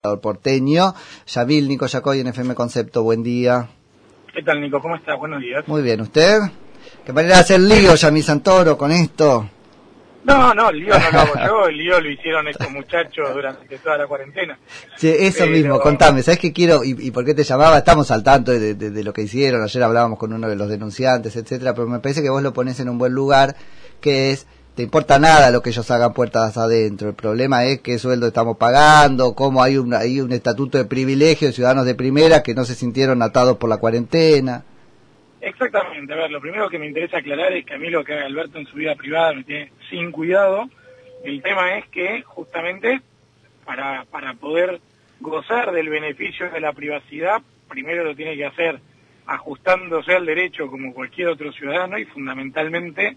porteño. Yamil, Nico Yacoy en FM Concepto, buen día. ¿Qué tal, Nico? ¿Cómo estás? Buenos días. Muy bien, ¿usted? ¿Qué manera de hacer lío, Yamil Santoro, con esto? No, no, el lío no lo hago yo, el lío lo hicieron estos muchachos durante toda la cuarentena. Sí, eso mismo, contame, ¿sabes qué quiero y, por qué te llamaba? Estamos al tanto de, lo que hicieron, ayer hablábamos con uno de los denunciantes, etcétera, pero me parece que vos lo pones en un buen lugar, que es te importa nada lo que ellos hagan puertas adentro. El problema es qué sueldo estamos pagando, cómo hay un, hay un estatuto de privilegio de ciudadanos de primera que no se sintieron atados por la cuarentena. Exactamente. A ver, lo primero que me interesa aclarar es que a mí lo que haga Alberto en su vida privada me tiene sin cuidado. El tema es que justamente para, para poder gozar del beneficio de la privacidad, primero lo tiene que hacer ajustándose al derecho como cualquier otro ciudadano y fundamentalmente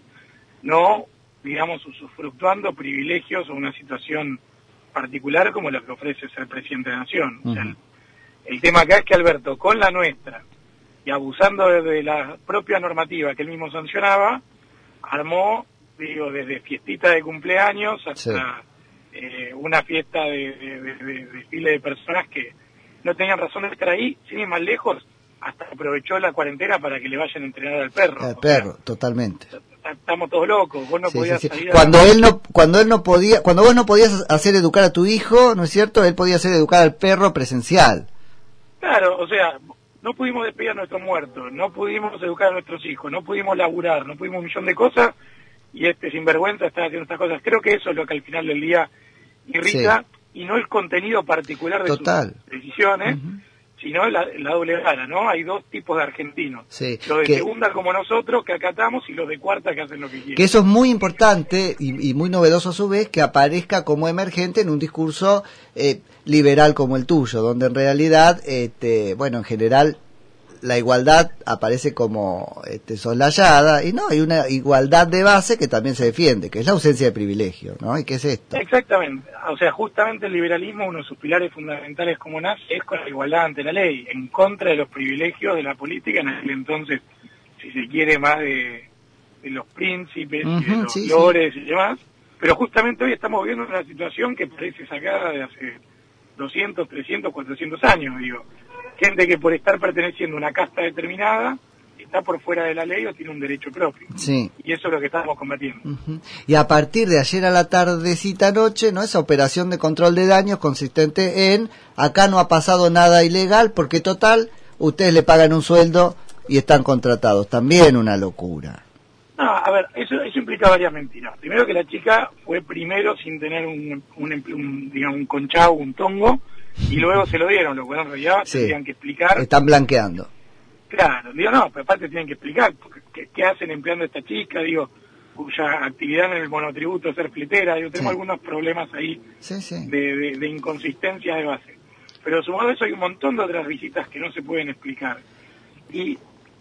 no digamos, usufructuando privilegios o una situación particular como la que ofrece ser presidente de la Nación. el, tema acá es que Alberto, con la nuestra y abusando de, la propia normativa que él mismo sancionaba, armó, digo, desde fiestita de cumpleaños hasta eh, una fiesta de, de, desfile de personas que no tenían razón de estar ahí, sin ir más lejos, hasta aprovechó la cuarentena para que le vayan a entrenar al perro. Al perro, totalmente estamos todos locos, vos no podías salir cuando él no cuando él no podía cuando vos no podías hacer educar a tu hijo, ¿no es cierto? Él podía hacer educar al perro presencial. Claro, o sea, no pudimos despedir a nuestros muertos, no pudimos educar a nuestros hijos, no pudimos laburar, no pudimos un millón de cosas y este sinvergüenza está haciendo estas cosas. Creo que eso es lo que al final del día irrita y no el contenido particular de sus decisiones sino la, la doble gana, ¿no? Hay dos tipos de argentinos. los de segunda como nosotros, que acatamos, y los de cuarta que hacen lo que quieren. Que eso es muy importante y, muy novedoso a su vez, que aparezca como emergente en un discurso eh, liberal como el tuyo, donde en realidad, este, bueno, en general la igualdad aparece como este, soslayada y no, hay una igualdad de base que también se defiende, que es la ausencia de privilegio, ¿no? ¿Y qué es esto? Exactamente, o sea, justamente el liberalismo, uno de sus pilares fundamentales como nace, es con la igualdad ante la ley, en contra de los privilegios de la política en aquel entonces, si se quiere, más de, los príncipes, y de los flores y demás, pero justamente hoy estamos viendo una situación que parece sacada de hace 200, 300, 400 años, digo gente que por estar perteneciendo a una casta determinada está por fuera de la ley o tiene un derecho propio. Sí. Y eso es lo que estamos combatiendo. Y a partir de ayer a la tardecita noche, ¿no? Esa operación de control de daños consistente en acá no ha pasado nada ilegal porque total, ustedes le pagan un sueldo y están contratados. También una locura. No, a ver, eso, eso implica varias mentiras. Primero que la chica fue primero sin tener un, un, un digamos, un conchado, un tongo, y luego se lo dieron, lo cual en realidad tenían que explicar. Están blanqueando. Claro, digo, no, pero aparte tienen que explicar qué, hacen empleando a esta chica, digo, cuya actividad en el monotributo es ser flitera, digo, tenemos algunos problemas ahí De, de, inconsistencia de base. Pero sumado a eso hay un montón de otras visitas que no se pueden explicar. Y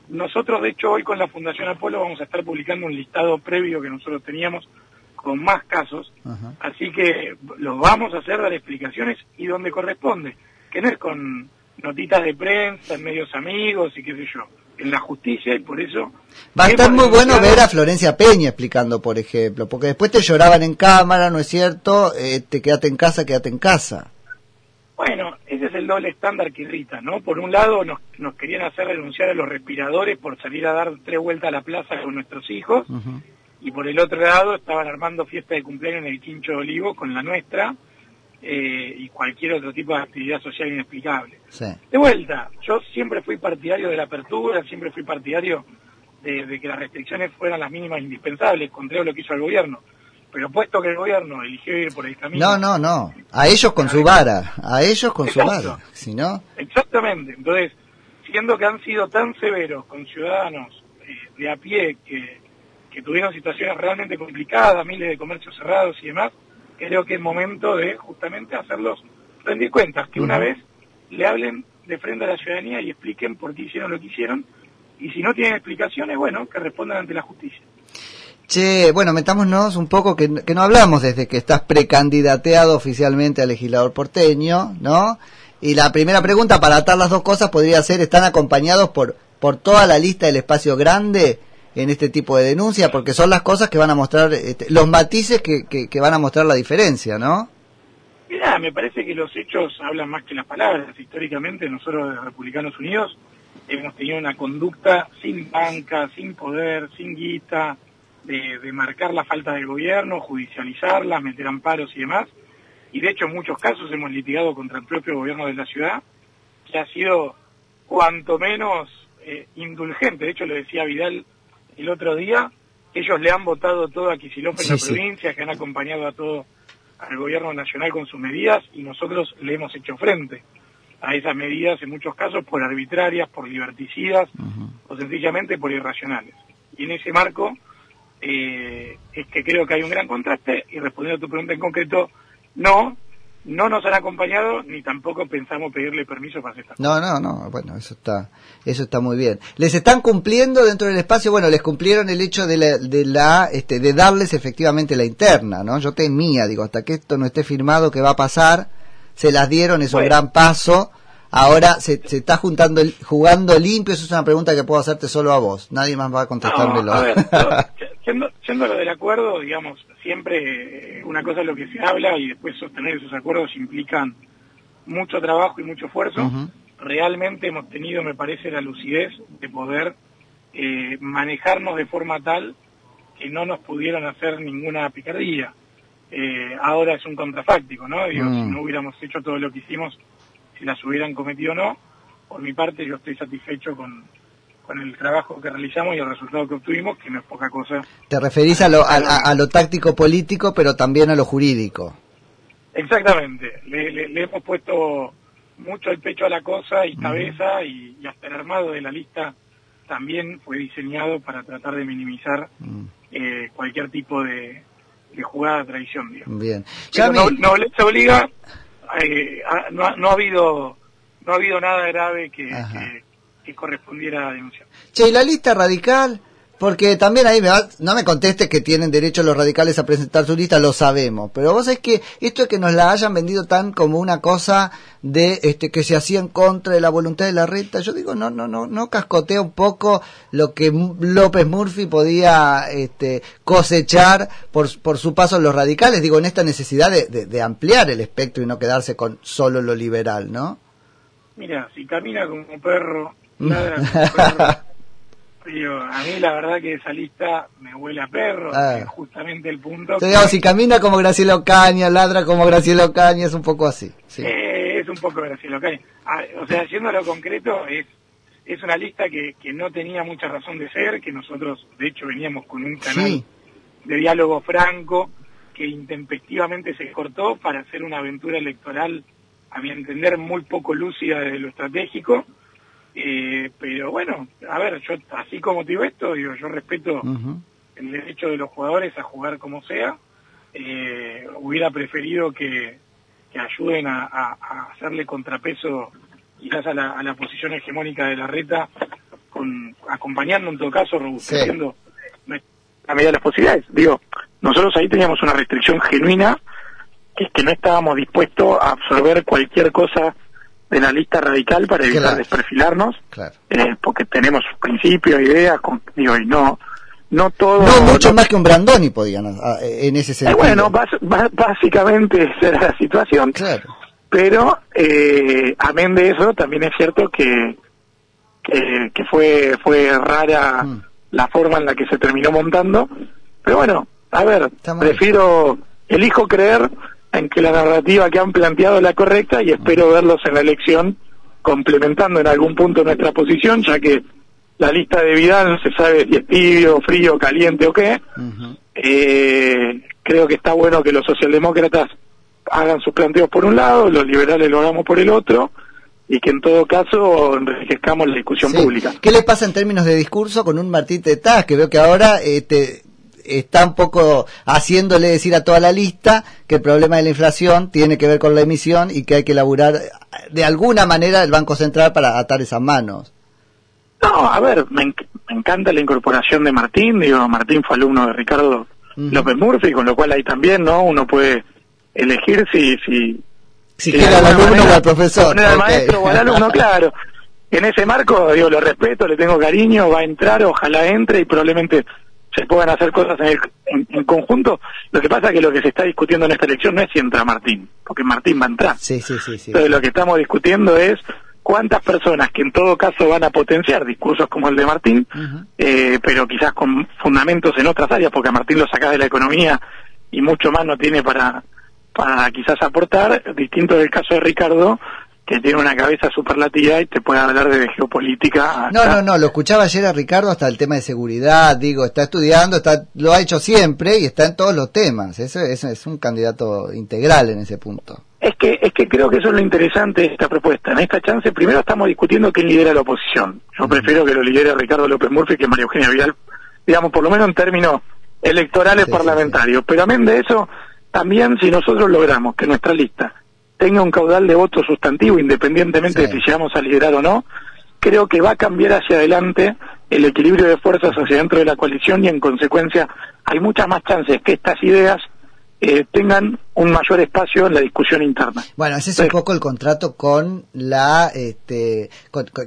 nosotros, de hecho, hoy con la Fundación Apolo vamos a estar publicando un listado previo que nosotros teníamos con más casos, así que los vamos a hacer, dar explicaciones y donde corresponde, que no es con notitas de prensa, en medios amigos y qué sé yo, en la justicia y por eso... Va a estar muy bueno ver a Florencia Peña explicando, por ejemplo, porque después te lloraban en cámara, ¿no es cierto? Eh, te quédate en casa, quédate en casa. Bueno, ese es el doble estándar que irrita, ¿no? Por un lado nos, nos querían hacer renunciar a los respiradores por salir a dar tres vueltas a la plaza con nuestros hijos, y por el otro lado estaban armando fiesta de cumpleaños en el Quincho de Olivo con la nuestra eh, y cualquier otro tipo de actividad social inexplicable. De vuelta, yo siempre fui partidario de la apertura, siempre fui partidario de, que las restricciones fueran las mínimas indispensables, contrario a lo que hizo el gobierno. Pero puesto que el gobierno eligió ir por el camino... No, no, no. A ellos con su vara. A ellos con su vara. Si no... Exactamente. Entonces, siendo que han sido tan severos con ciudadanos eh, de a pie que que tuvieron situaciones realmente complicadas, miles de comercios cerrados y demás, creo que es momento de justamente hacerlos rendir cuentas, que una vez le hablen de frente a la ciudadanía y expliquen por qué hicieron lo que hicieron, y si no tienen explicaciones, bueno, que respondan ante la justicia. Che, bueno, metámonos un poco que, que no hablamos desde que estás precandidateado oficialmente a legislador porteño, ¿no? Y la primera pregunta para atar las dos cosas podría ser, ¿están acompañados por, por toda la lista del espacio grande? En este tipo de denuncia, porque son las cosas que van a mostrar, este, los matices que, que, van a mostrar la diferencia, ¿no? Mirá, me parece que los hechos hablan más que las palabras. Históricamente nosotros de Republicanos Unidos hemos tenido una conducta sin banca, sin poder, sin guita, de, marcar la falta del gobierno, judicializarla, meter amparos y demás. Y de hecho en muchos casos hemos litigado contra el propio gobierno de la ciudad, que ha sido cuanto menos eh, indulgente. De hecho lo decía Vidal el otro día, ellos le han votado todo a Kicillof en Sí, la sí. provincia, que han acompañado a todo al gobierno nacional con sus medidas y nosotros le hemos hecho frente a esas medidas en muchos casos por arbitrarias, por liberticidas o sencillamente por irracionales. Y en ese marco eh, es que creo que hay un gran contraste y respondiendo a tu pregunta en concreto, no, no nos han acompañado ni tampoco pensamos pedirle permiso para hacer esta No, no, no, bueno, eso está, eso está muy bien. ¿Les están cumpliendo dentro del espacio? Bueno, les cumplieron el hecho de la, de la, este, de darles efectivamente la interna, ¿no? Yo temía, digo, hasta que esto no esté firmado, ¿qué va a pasar? Se las dieron, es un gran paso. Ahora se, se está juntando, jugando limpio, eso es una pregunta que puedo hacerte solo a vos. Nadie más va a contestármelo. No, a ver, yo- siendo, siendo lo del acuerdo, digamos, siempre eh, una cosa es lo que se habla y después sostener esos acuerdos implican mucho trabajo y mucho esfuerzo. Realmente hemos tenido, me parece, la lucidez de poder eh, manejarnos de forma tal que no nos pudieron hacer ninguna picardía. Eh, ahora es un contrafáctico, ¿no? Digo, Mm. si no hubiéramos hecho todo lo que hicimos, si las hubieran cometido o no. Por mi parte, yo estoy satisfecho con, con el trabajo que realizamos y el resultado que obtuvimos, que no es poca cosa. Te referís a lo, a, a- lo táctico político, pero también a lo jurídico. Exactamente, le, le- le hemos puesto mucho el pecho a la cosa y cabeza y, y hasta el armado de la lista también fue diseñado para tratar de minimizar Mm, eh, cualquier tipo de, de jugada de traición. Digamos. Bien. Yami, no, nobleza obliga, eh, a- no, no ha habido no ha habido nada grave que, que correspondiera a denunciar. Che, ¿y la lista radical? Porque también ahí me va- no me contestes que tienen derecho los radicales a presentar su lista, lo sabemos. Pero vos es que esto es que nos la hayan vendido tan como una cosa de este que se hacía en contra de la voluntad de la reta. Yo digo, no, no, no, no cascotea un poco lo que López Murphy podía este, cosechar por, por su paso en los radicales. Digo, en esta necesidad de, de- de ampliar el espectro y no quedarse con solo lo liberal, ¿no? Mira, si camina como perro, Digo, a mí la verdad que esa lista me huele a perro, Ah. que es justamente el punto. Entonces, digamos, si camina como Graciela Ocaña, ladra como Graciela Ocaña, es un poco así. Sí. Eh, es un poco Graciela Ocaña. Ah, O sea, yendo a lo concreto, es, es una lista que, que no tenía mucha razón de ser, que nosotros, de hecho, veníamos con un canal Sí. de diálogo franco que intempestivamente se cortó para hacer una aventura electoral, a mi entender, muy poco lúcida desde lo estratégico. Eh, pero bueno, a ver, yo así como te digo esto, digo, yo respeto el derecho de los jugadores a jugar como sea. Eh, hubiera preferido que, que ayuden a, a- a hacerle contrapeso quizás a la, a la posición hegemónica de la reta, con, acompañando en todo caso, robusteciendo a medida de las posibilidades. Digo, nosotros ahí teníamos una restricción genuina, que es que no estábamos dispuestos a absorber cualquier cosa de la lista radical para evitar Claro. desperfilarnos Claro. eh, porque tenemos principios, ideas, con, digo, y no, no todo... No mucho más que un Brandoni podían, ah, eh, en ese Eh, sentido. bueno, bas- básicamente esa era la situación, Claro. pero eh, amén de eso, también es cierto que, que, que fue, fue rara Mm. la forma en la que se terminó montando, pero bueno, a ver, prefiero, elijo creer en que la narrativa que han planteado es la correcta y espero verlos en la elección complementando en algún punto nuestra posición, ya que la lista de Vidal no se sabe si es tibio, frío, caliente o qué. Eh, creo que está bueno que los socialdemócratas hagan sus planteos por un lado, los liberales lo hagamos por el otro, y que en todo caso enriquezcamos la discusión Sí. pública. ¿Qué le pasa en términos de discurso con un Martín Tetaz? Que veo que ahora este, está un poco haciéndole decir a toda la lista que el problema de la inflación tiene que ver con la emisión y que hay que elaborar de alguna manera el Banco Central para atar esas manos. No, a ver, me, enc- me encanta la incorporación de Martín, digo, Martín fue alumno de Ricardo Ujú. López Murphy, con lo cual ahí también, ¿no? Uno puede elegir si... si Si de quiere al alumno o al profesor. al maestro o al alumno, claro. En ese marco, digo, lo respeto, le tengo cariño, va a entrar, ojalá entre y probablemente se puedan hacer cosas en, en, conjunto. Lo que pasa es que lo que se está discutiendo en esta elección no es si entra Martín, porque Martín va a entrar. Sí, sí, sí. sí Entonces lo que estamos discutiendo es cuántas personas que en todo caso van a potenciar discursos como el de Martín, eh, pero quizás con fundamentos en otras áreas, porque a Martín lo saca de la economía y mucho más no tiene para, para quizás aportar, distinto del caso de Ricardo, que tiene una cabeza superlativa y te puede hablar de geopolítica. No, no, no, lo escuchaba ayer a Ricardo hasta el tema de seguridad, digo, está estudiando, está, lo ha hecho siempre y está en todos los temas. Eso, es un candidato integral en ese punto. Es que, es que creo que eso es lo interesante de esta propuesta. En esta chance, primero estamos discutiendo quién lidera la oposición. Yo prefiero que lo lidere Ricardo López Murphy que María Eugenia Vidal, digamos, por lo menos en términos electorales parlamentarios. Pero amén de eso, también si nosotros logramos que nuestra lista tenga un caudal de votos sustantivo, independientemente de si llegamos a liderar o no, creo que va a cambiar hacia adelante el equilibrio de fuerzas hacia dentro de la coalición y en consecuencia hay muchas más chances que estas ideas eh, tengan un mayor espacio en la discusión interna. Bueno, ese es un poco el contrato con la, este,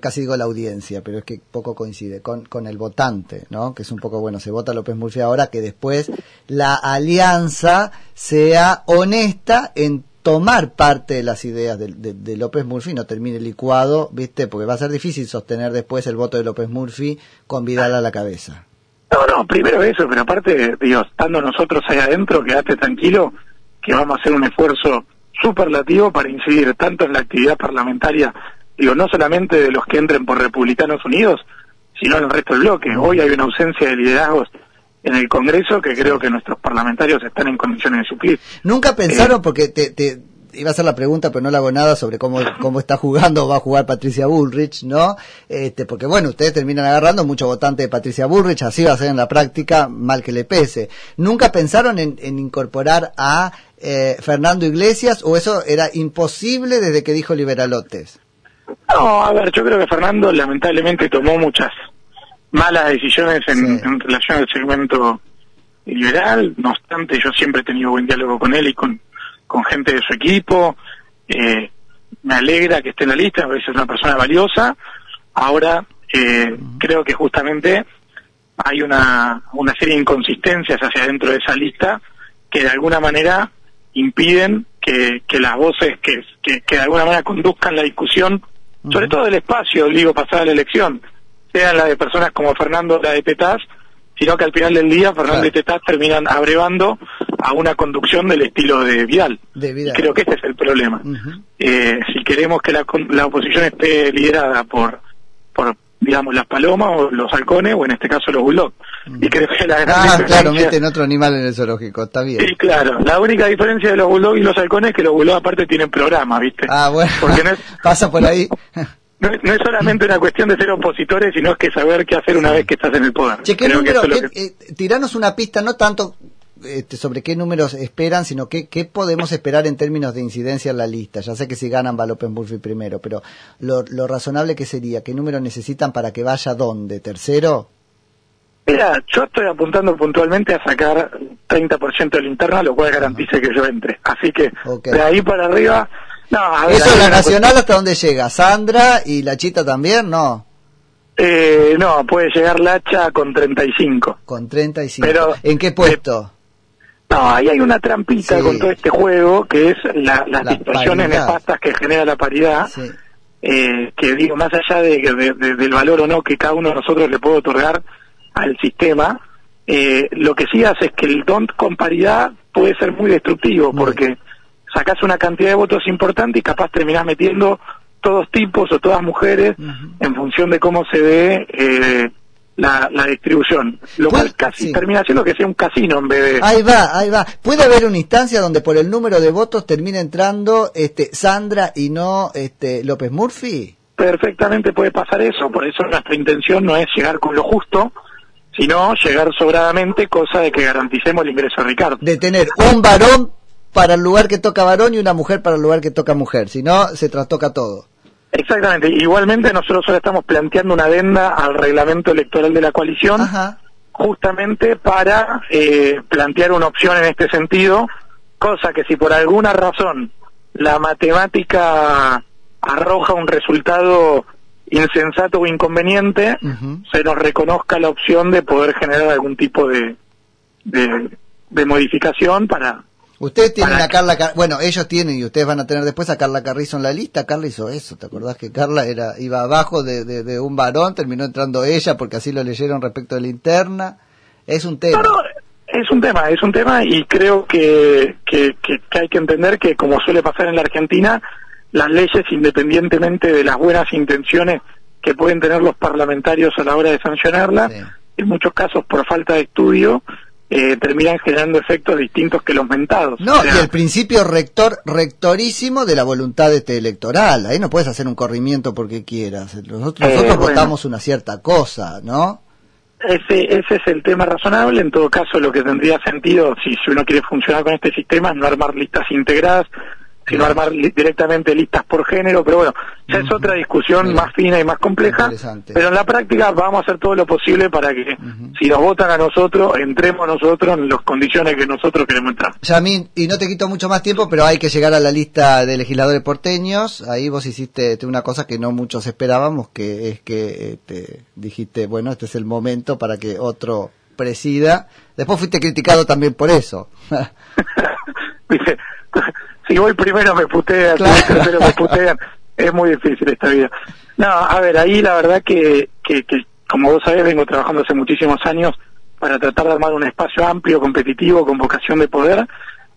casi digo la audiencia, pero es que poco coincide, con, con el votante, ¿no? Que es un poco, bueno, se vota López Murphy ahora, que después la alianza sea honesta en tomar parte de las ideas de, López Murphy no termine licuado, ¿viste? Porque va a ser difícil sostener después el voto de López Murphy con Vidal a la cabeza. No, no, primero eso, pero aparte, Dios, estando nosotros ahí adentro, quédate tranquilo que vamos a hacer un esfuerzo superlativo para incidir tanto en la actividad parlamentaria, digo, no solamente de los que entren por Republicanos Unidos, sino en el resto del bloque. Hoy hay una ausencia de liderazgos en el Congreso que creo que nuestros parlamentarios están en condiciones de suplir. Nunca pensaron, eh, porque te, te, iba a hacer la pregunta, pero no le hago nada sobre cómo, cómo está jugando o va a jugar Patricia Bullrich, ¿no? Este, porque bueno, ustedes terminan agarrando mucho votante de Patricia Bullrich, así va a ser en la práctica, mal que le pese. ¿Nunca pensaron en, en incorporar a eh, Fernando Iglesias o eso era imposible desde que dijo Liberalotes? No, a ver, yo creo que Fernando lamentablemente tomó muchas malas decisiones en, relación al segmento liberal, no obstante yo siempre he tenido buen diálogo con él y con, con gente de su equipo, eh, me alegra que esté en la lista, a veces es una persona valiosa, ahora eh, creo que justamente hay una, una serie de inconsistencias hacia dentro de esa lista que de alguna manera impiden que, que las voces que, que, que de alguna manera conduzcan la discusión, sobre todo del espacio, digo, pasada la elección, sean la de personas como Fernando la de Tetaz, sino que al final del día Fernando y Tetaz terminan abrevando a una conducción del estilo de Vidal. creo que ese es el problema. eh, si queremos que la, la oposición esté liderada por, por digamos, las palomas o los halcones, o en este caso los bulldogs. Y creo que la gran Ah, claro, meten otro animal en el zoológico, está bien. Sí, claro. La única diferencia de los bulldogs y los halcones es que los bulldogs aparte tienen programa, ¿viste? Ah, bueno. Porque no Pasa por ahí. No, es solamente una cuestión de ser opositores, sino es que saber qué hacer una vez que estás en el poder. Che, ¿qué número, eh, tiranos una pista, no tanto este, sobre qué números esperan, sino qué, qué podemos esperar en términos de incidencia en la lista. Ya sé que si ganan va López Murphy primero, pero lo, lo razonable que sería, ¿qué número necesitan para que vaya dónde? ¿Tercero? Mira, yo estoy apuntando puntualmente a sacar 30% de la interna, lo cual garantice que yo entre. Así que de ahí para arriba no, ¿Eso es la nacional hasta dónde llega? ¿Sandra y la chita también? No. Eh, no, puede llegar Lacha con 35. Con 35. Pero, ¿En qué puesto? no, ahí hay una trampita con todo este juego, que es las situaciones nefastas que genera la paridad. Eh, que digo, más allá de, del valor o no que cada uno de nosotros le puede otorgar al sistema, eh, lo que sí hace es que el DONT con paridad puede ser muy destructivo, porque sacás una cantidad de votos importante y capaz terminás metiendo todos tipos o todas mujeres en función de cómo se ve eh, la, distribución, lo cual casi termina siendo que sea un casino en vez de... Ahí va, ahí va. ¿Puede haber una instancia donde por el número de votos termine entrando este Sandra y no este López Murphy? Perfectamente puede pasar eso, por eso nuestra intención no es llegar con lo justo, sino llegar sobradamente, cosa de que garanticemos el ingreso de Ricardo. De tener un varón para el lugar que toca varón y una mujer para el lugar que toca mujer, si no, se trastoca todo. Exactamente, igualmente nosotros ahora estamos planteando una adenda al reglamento electoral de la coalición, justamente para eh, plantear una opción en este sentido, cosa que si por alguna razón la matemática arroja un resultado insensato o inconveniente, se nos reconozca la opción de poder generar algún tipo de, de, modificación para... Ustedes tienen a Carla, bueno, ellos tienen y ustedes van a tener después a Carla Carrizo en la lista. Carla hizo eso, ¿te acordás que Carla era iba abajo de, de, un varón, terminó entrando ella porque así lo leyeron respecto de la interna? Es un tema. es un tema, es un tema y creo que, que, que hay que entender que como suele pasar en la Argentina, las leyes, independientemente de las buenas intenciones que pueden tener los parlamentarios a la hora de sancionarlas, en muchos casos por falta de estudio, eh, terminan generando efectos distintos que los mentados. No, y el principio rector, rectorísimo de la voluntad este electoral. Ahí no puedes hacer un corrimiento porque quieras. Nosotros, nosotros eh, votamos una cierta cosa, ¿no? Ese, ese es el tema razonable. En todo caso, lo que tendría sentido, si, si uno quiere funcionar con este sistema, es no armar listas integradas, sino armar directamente listas por género, pero bueno, ya es otra discusión más fina y más compleja, pero en la práctica vamos a hacer todo lo posible para que si nos votan a nosotros, entremos nosotros en las condiciones que nosotros queremos entrar. Yamín, y no te quito mucho más tiempo, pero hay que llegar a la lista de legisladores porteños, ahí vos hiciste este, una cosa que no muchos esperábamos, que es que te este, dijiste, bueno, este es el momento para que otro presida, después fuiste criticado también por eso. si voy primero me putean, si voy tercero me putean, es muy difícil esta vida. No, a ver, ahí la verdad que, que, que, como vos sabés, vengo trabajando hace muchísimos años para tratar de armar un espacio amplio, competitivo, con vocación de poder.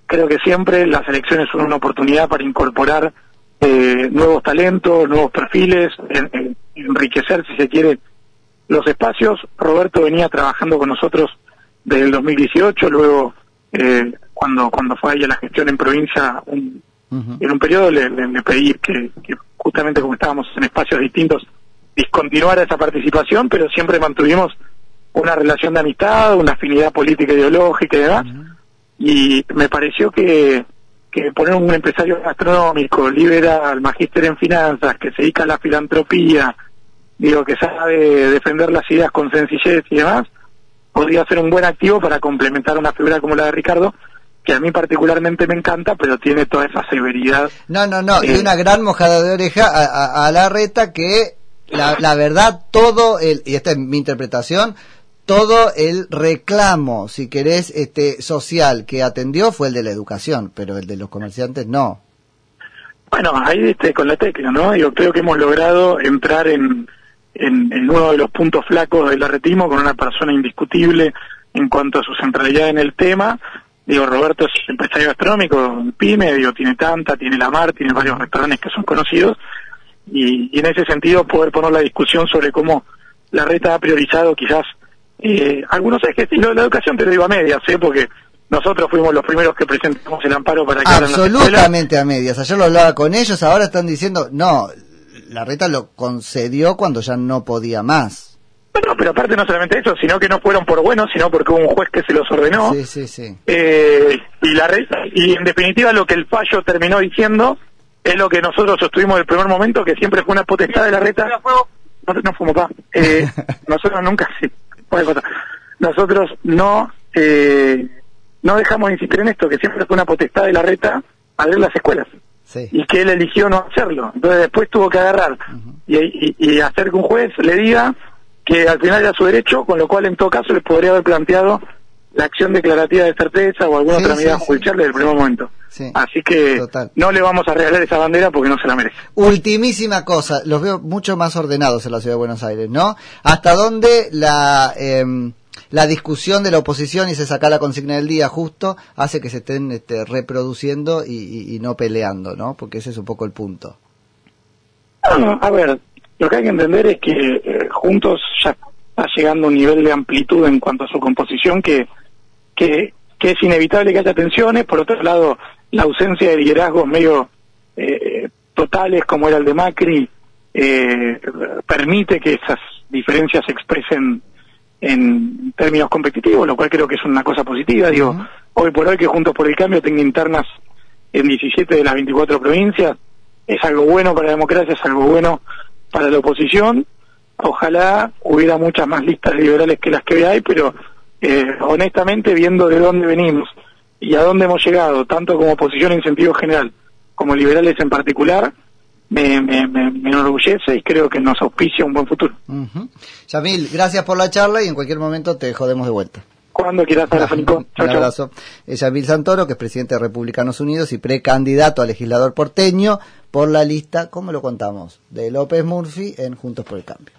Creo que siempre las elecciones son una oportunidad para incorporar eh, nuevos talentos, nuevos perfiles, enriquecer, si se quiere, los espacios. Roberto venía trabajando con nosotros desde el 2018, luego eh, cuando cuando fue ahí a la gestión en provincia, en un periodo le, pedí que, justamente como estábamos en espacios distintos, discontinuara esa participación, pero siempre mantuvimos una relación de amistad, una afinidad política ideológica y demás. Y me pareció que, que poner un empresario gastronómico, liberal, magíster en finanzas, que se dedica a la filantropía, digo, que sabe defender las ideas con sencillez y demás, podría ser un buen activo para complementar una figura como la de Ricardo, que a mí particularmente me encanta, pero tiene toda esa severidad. No, no, no, y eh, una gran mojada de oreja a, la reta que la, verdad, todo el, y esta es mi interpretación, todo el reclamo, si querés, este, social que atendió fue el de la educación, pero el de los comerciantes no. Bueno, ahí este, con la tecla, ¿no? Yo creo que hemos logrado entrar en, en, en uno de los puntos flacos del arretismo con una persona indiscutible en cuanto a su centralidad en el tema, Digo, Roberto es empresario gastronómico, pyme, digo, tiene Tanta, tiene La Mar, tiene varios restaurantes que son conocidos, y, en ese sentido poder poner la discusión sobre cómo la reta ha priorizado quizás eh, algunos lo de la educación te lo digo a medias, ¿eh? porque nosotros fuimos los primeros que presentamos el amparo para que Absolutamente a medias. Ayer lo hablaba con ellos, ahora están diciendo, no, la reta lo concedió cuando ya no podía más. No, pero aparte no solamente eso, sino que no fueron por buenos, sino porque hubo un juez que se los ordenó. Sí, sí, sí. Eh, y, la y en definitiva lo que el fallo terminó diciendo es lo que nosotros sostuvimos del primer momento, que siempre fue una potestad de la reta. No, no fumo, pa. Eh, nosotros nunca, sí, Nosotros no, eh, no dejamos de insistir en esto, que siempre fue una potestad de la reta abrir las escuelas. Sí. Y que él eligió no hacerlo. Entonces después tuvo que agarrar y, y hacer que un juez le diga que al final era su derecho, con lo cual en todo caso les podría haber planteado la acción declarativa de certeza o alguna otra medida judicial desde el primer momento. Así que no le vamos a regalar esa bandera porque no se la merece. Ultimísima cosa, los veo mucho más ordenados en la ciudad de Buenos Aires, ¿no? ¿Hasta dónde la, em, la discusión de la oposición y se saca la consigna del día justo hace que se estén este, reproduciendo y, y, no peleando, ¿no? Porque ese es un poco el punto. a ver, lo que hay que entender es que eh, juntos ya está llegando a un nivel de amplitud en cuanto a su composición que, que, es inevitable que haya tensiones. Por otro lado, la ausencia de liderazgos medio eh, totales como era el de Macri eh, permite que esas diferencias se expresen en términos competitivos, lo cual creo que es una cosa positiva. Digo, hoy por hoy que Juntos por el Cambio tenga internas en 17 de las 24 provincias, es algo bueno para la democracia, es algo bueno para la oposición. Ojalá hubiera muchas más listas liberales que las que hay, pero eh, honestamente, viendo de dónde venimos y a dónde hemos llegado, tanto como oposición en sentido general, como liberales en particular, me, me, me, enorgullece y creo que nos auspicia un buen futuro. Yamil, gracias por la charla y en cualquier momento te jodemos de vuelta. Cuando quieras, Un abrazo. Es Yamil Santoro, que es presidente de Republicanos Unidos y precandidato a legislador porteño por la lista, ¿cómo lo contamos? De López Murphy en Juntos por el Cambio.